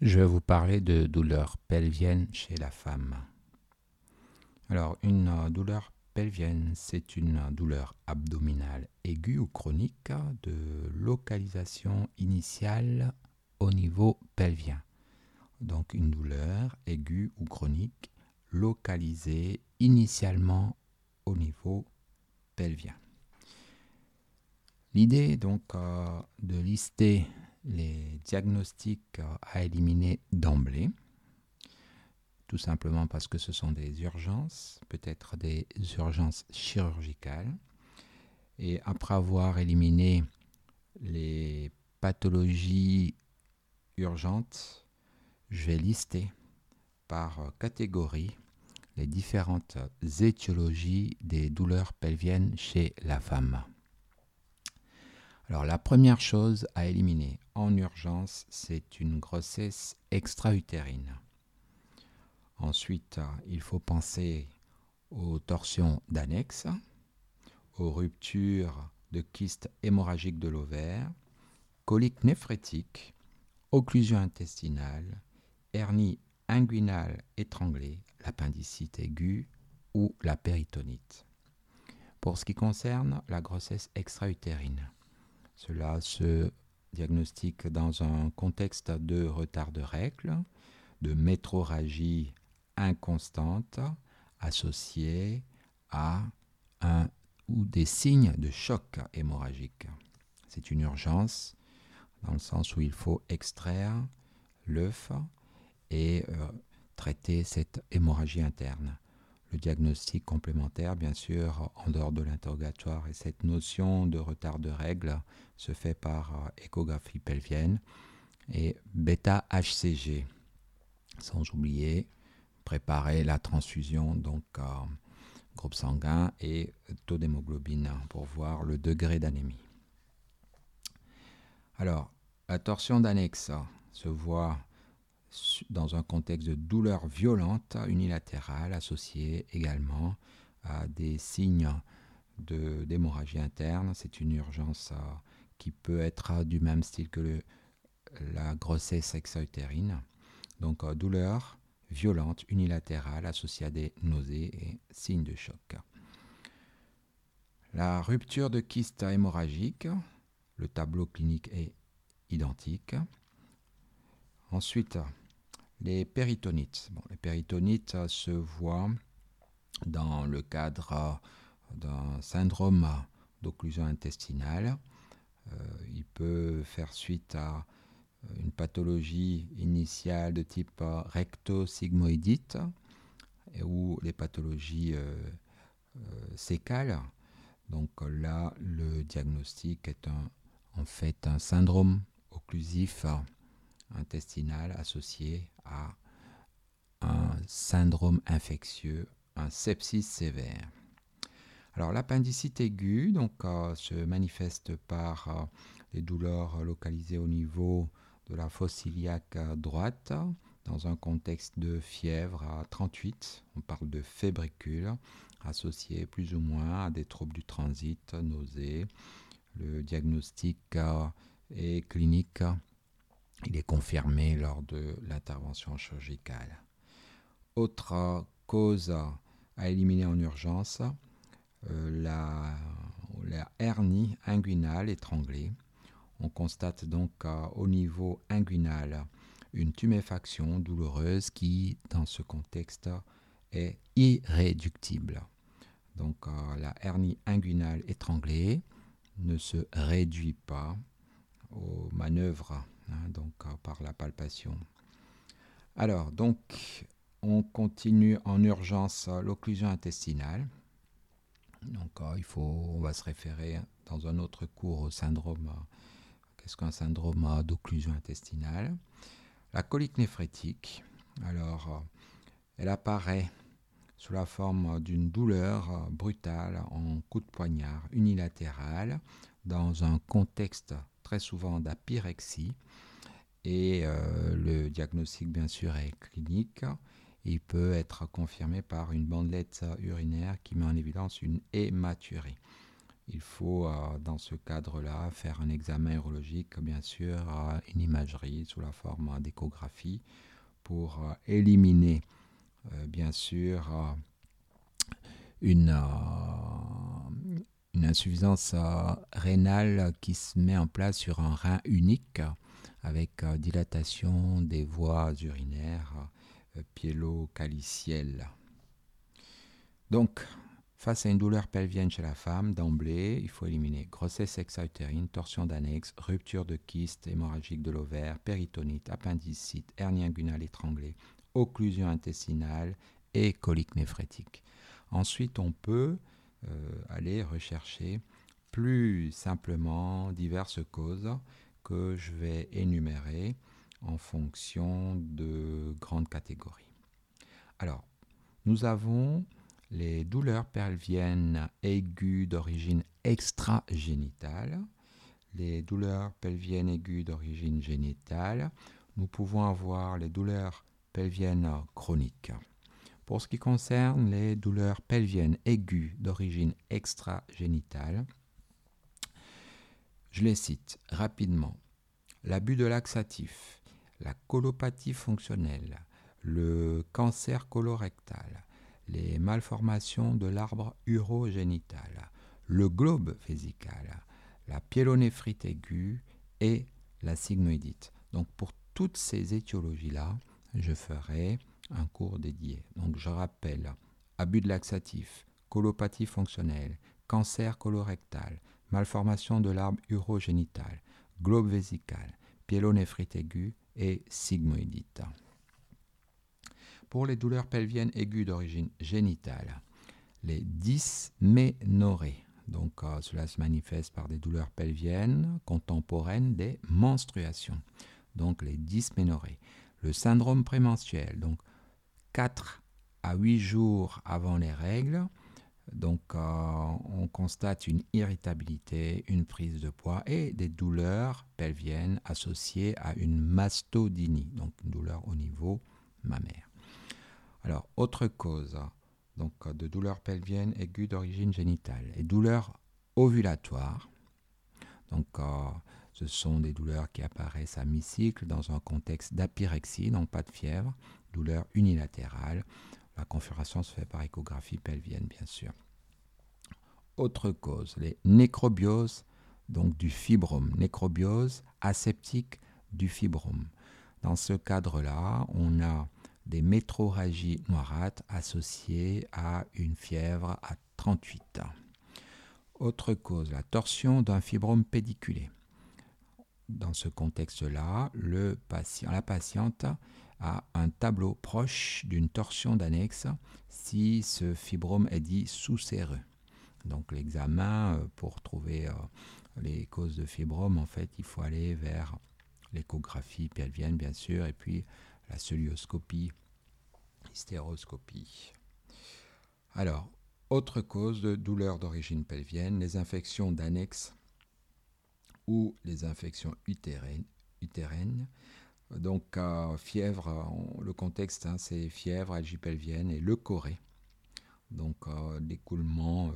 Je vais vous parler de douleurs pelviennes chez la femme. Alors, une douleur pelvienne, c'est une douleur abdominale aiguë ou chronique de localisation initiale au niveau pelvien. Donc, une douleur aiguë ou chronique localisée initialement au niveau pelvien. L'idée donc euh, de lister les diagnostics à éliminer d'emblée, tout simplement parce que ce sont des urgences, peut-être des urgences chirurgicales. Et après avoir éliminé les pathologies urgentes, je vais lister par catégorie les différentes étiologies des douleurs pelviennes chez la femme. Alors la première chose à éliminer en urgence, c'est une grossesse extra-utérine. Ensuite, il faut penser aux torsions d'annexe, aux ruptures de kystes hémorragiques de l'ovaire, coliques néphrétiques, occlusion intestinale, hernie inguinale étranglée, l'appendicite aiguë ou la péritonite. Pour ce qui concerne la grossesse extra-utérine, cela se diagnostique dans un contexte de retard de règles, de métroragie inconstante associée à un ou des signes de choc hémorragique. C'est une urgence dans le sens où il faut extraire l'œuf et euh, traiter cette hémorragie interne le diagnostic complémentaire, bien sûr, en dehors de l'interrogatoire. Et cette notion de retard de règles se fait par euh, échographie pelvienne et bêta-HCG. Sans oublier, préparer la transfusion, donc euh, groupe sanguin et taux d'hémoglobine pour voir le degré d'anémie. Alors, la torsion d'annexe se voit dans un contexte de douleur violente unilatérale associée également à des signes d'hémorragie interne. C'est une urgence euh, qui peut être du même style que la grossesse extra-utérine. Donc euh, douleur violente unilatérale associée à des nausées et signes de choc. La rupture de kyste hémorragique, le tableau clinique est identique. Ensuite, les péritonites. les péritonites se voient dans le cadre d'un syndrome d'occlusion intestinale. Euh, il peut faire suite à une pathologie initiale de type recto-sigmoïdite ou les pathologies euh, euh, sécales. Donc là, le diagnostic est en fait un syndrome occlusif intestinal associé à un syndrome infectieux, un sepsis sévère. Alors l'appendicite aiguë donc, euh, se manifeste par euh, des douleurs localisées au niveau de la fosse iliaque droite dans un contexte de fièvre à 38. On parle de fébricule associé plus ou moins à des troubles du transit, nausées. Le diagnostic euh, est clinique il est confirmé lors de l'intervention chirurgicale. Autre cause à éliminer en urgence, euh, la, hernie inguinale étranglée. On constate donc au niveau inguinal une tuméfaction douloureuse qui, dans ce contexte, est irréductible. Donc euh, la hernie inguinale étranglée ne se réduit pas aux manœuvres Hein, donc euh, par la palpation. Alors, donc, on continue en urgence l'occlusion intestinale. Donc, euh, il faut, on va se référer dans un autre cours au syndrome. Euh, qu'est-ce qu'un syndrome d'occlusion intestinale? La colique néphrétique. Alors, elle apparaît sous la forme d'une douleur brutale en coup de poignard unilatéral dans un contexte très souvent d'apyrexie et euh, le diagnostic, bien sûr, est clinique. Il peut être confirmé par une bandelette urinaire qui met en évidence une hématurie. il faut euh, dans ce cadre-là faire un examen urologique, bien sûr, une imagerie sous la forme d'échographie pour éliminer, bien sûr, une, une insuffisance rénale qui se met en place sur un rein unique avec dilatation des voies urinaires piélo-calicielles. Donc, face à une douleur pelvienne chez la femme, d'emblée, il faut éliminer grossesse extra-utérine, torsion d'annexe, rupture de kyste hémorragique de l'ovaire, péritonite, appendicite, hernie inguinale étranglée, occlusion intestinale et colique néphrétique. Ensuite, on peut euh, aller rechercher plus simplement diverses causes que je vais énumérer en fonction de grandes catégories. Alors, nous avons les douleurs pelviennes aiguës d'origine extragénitale, les douleurs pelviennes aiguës d'origine génitale, nous pouvons avoir les douleurs pelviennes chroniques. Pour ce qui concerne les douleurs pelviennes aiguës d'origine extragénitale, je les cite rapidement. L'abus de laxatif, la colopathie fonctionnelle, le cancer colorectal, les malformations de l'arbre urogénital, le globe vésical, la pyélonéphrite aiguë et la sigmoïdite. Donc pour toutes ces étiologies-là, je ferai un cours dédié. Donc je rappelle, abus de laxatif, colopathie fonctionnelle, cancer colorectal, malformation de l'arbre urogénital, globe vésical, pyélonéphrite aiguë et sigmoïdite. Pour les douleurs pelviennes aiguës d'origine génitale, les dysménorrhées. Donc euh, cela se manifeste par des douleurs pelviennes contemporaines des menstruations. Donc les dysménorrhées. Le syndrome prémenstruel, donc 4 à 8 jours avant les règles, donc euh, on constate une irritabilité, une prise de poids et des douleurs pelviennes associées à une mastodynie, donc une douleur au niveau mammaire. Alors, autre cause donc, de douleurs pelviennes aiguës d'origine génitale et douleurs ovulatoires. Donc, euh, ce sont des douleurs qui apparaissent à mi-cycle dans un contexte d'apyrexie, donc pas de fièvre, douleur unilatérale. La configuration se fait par échographie pelvienne, bien sûr. Autre cause, les nécrobioses donc du fibrome, nécrobiose aseptique du fibrome. Dans ce cadre-là, on a des métroragies noirâtres associées à une fièvre à 38 ans. Autre cause, la torsion d'un fibrome pédiculé. Dans ce contexte-là, le patient, la patiente a un tableau proche d'une torsion d'annexe si ce fibrome est dit sous-séreux. Donc l'examen euh, pour trouver euh, les causes de fibrome, en fait, il faut aller vers l'échographie pelvienne, bien sûr, et puis la célioscopie, hystéroscopie. Alors, autre cause de douleur d'origine pelvienne, les infections d'annexe ou les infections utérines. Donc, fièvre, le contexte, hein, c'est fièvre, algie pelvienne et le corée. Donc, l'écoulement euh,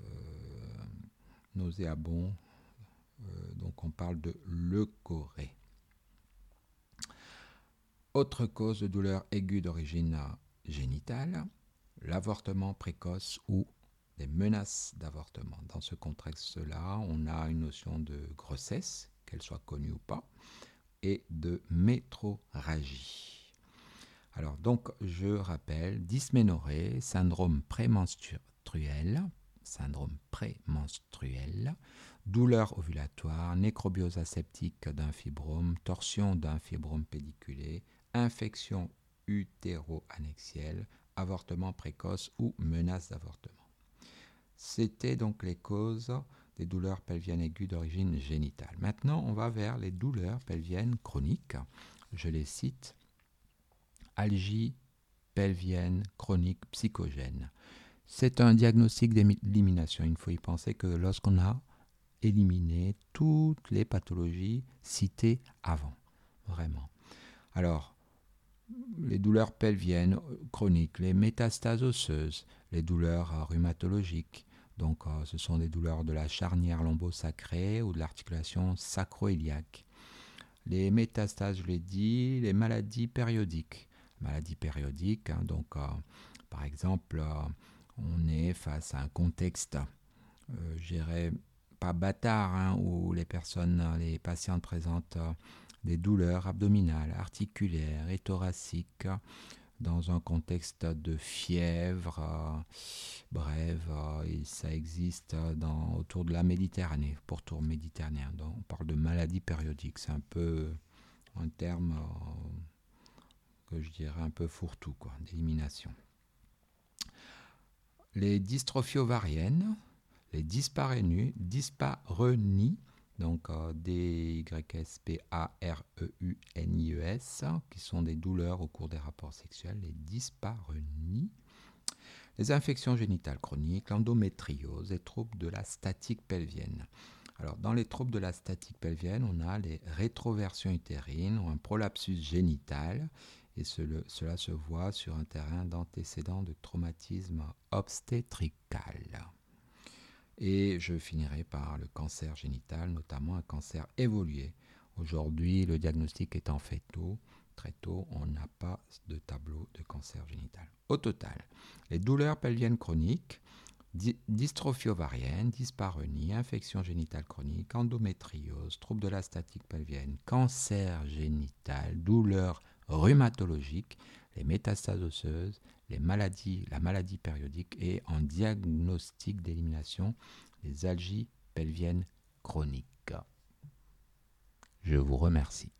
euh, nauséabond. Euh, donc, on parle de leucorrhée. Autre cause de douleur aiguë d'origine génitale, l'avortement précoce ou des menaces d'avortement. Dans ce contexte-là, on a une notion de grossesse, qu'elle soit connue ou pas, et de métroragie. Alors donc, je rappelle, dysménorrhée, syndrome prémenstruel, syndrome prémenstruel, douleur ovulatoire, nécrobiose aseptique d'un fibrome, torsion d'un fibrome pédiculé, infection utéro-annexielle, avortement précoce ou menace d'avortement. C'était donc les causes des douleurs pelviennes aiguës d'origine génitale. Maintenant, on va vers les douleurs pelviennes chroniques. Je les cite. Algie pelvienne chronique psychogène. C'est un diagnostic d'élimination. Il faut y penser que lorsqu'on a éliminé toutes les pathologies citées avant, vraiment. Alors, les douleurs pelviennes chroniques, les métastases osseuses, les douleurs rhumatologiques, Donc, euh, ce sont des douleurs de la charnière lombo-sacrée ou de l'articulation sacro-iliaque. Les métastases, je l'ai dit, les maladies périodiques. Maladies périodiques, hein, donc, euh, par exemple, on est face à un contexte, je dirais, pas bâtard, hein, où les personnes, les patientes présentent des douleurs abdominales, articulaires et thoraciques dans un contexte de fièvre euh, brève. Euh, ça existe dans, autour de la Méditerranée, pourtour méditerranéen. Donc on parle de maladie périodique. C'est un peu un terme euh, que je dirais un peu fourre-tout, d'élimination. Les dystrophies ovariennes, les dysparénies, donc D-Y-S-P-A-R-E-U-N-I-E-S, qui sont des douleurs au cours des rapports sexuels, les dyspareunies, les infections génitales chroniques, l'endométriose, les troubles de la statique pelvienne. Alors, dans les troubles de la statique pelvienne, on a les rétroversions utérines ou un prolapsus génital, et cela se voit sur un terrain d'antécédent de traumatisme obstétrical. Et je finirai par le cancer génital, notamment un cancer évolué. Aujourd'hui, le diagnostic étant fait tôt, très tôt, on n'a pas de tableau de cancer génital. Au total, les douleurs pelviennes chroniques, dystrophie ovarienne, dyspareunie, infection génitale chronique, endométriose, troubles de la statique pelvienne, cancer génital, douleurs rhumatologiques, les métastases osseuses, les maladies, la maladie périodique et en diagnostic d'élimination les algies pelviennes chroniques. Je vous remercie.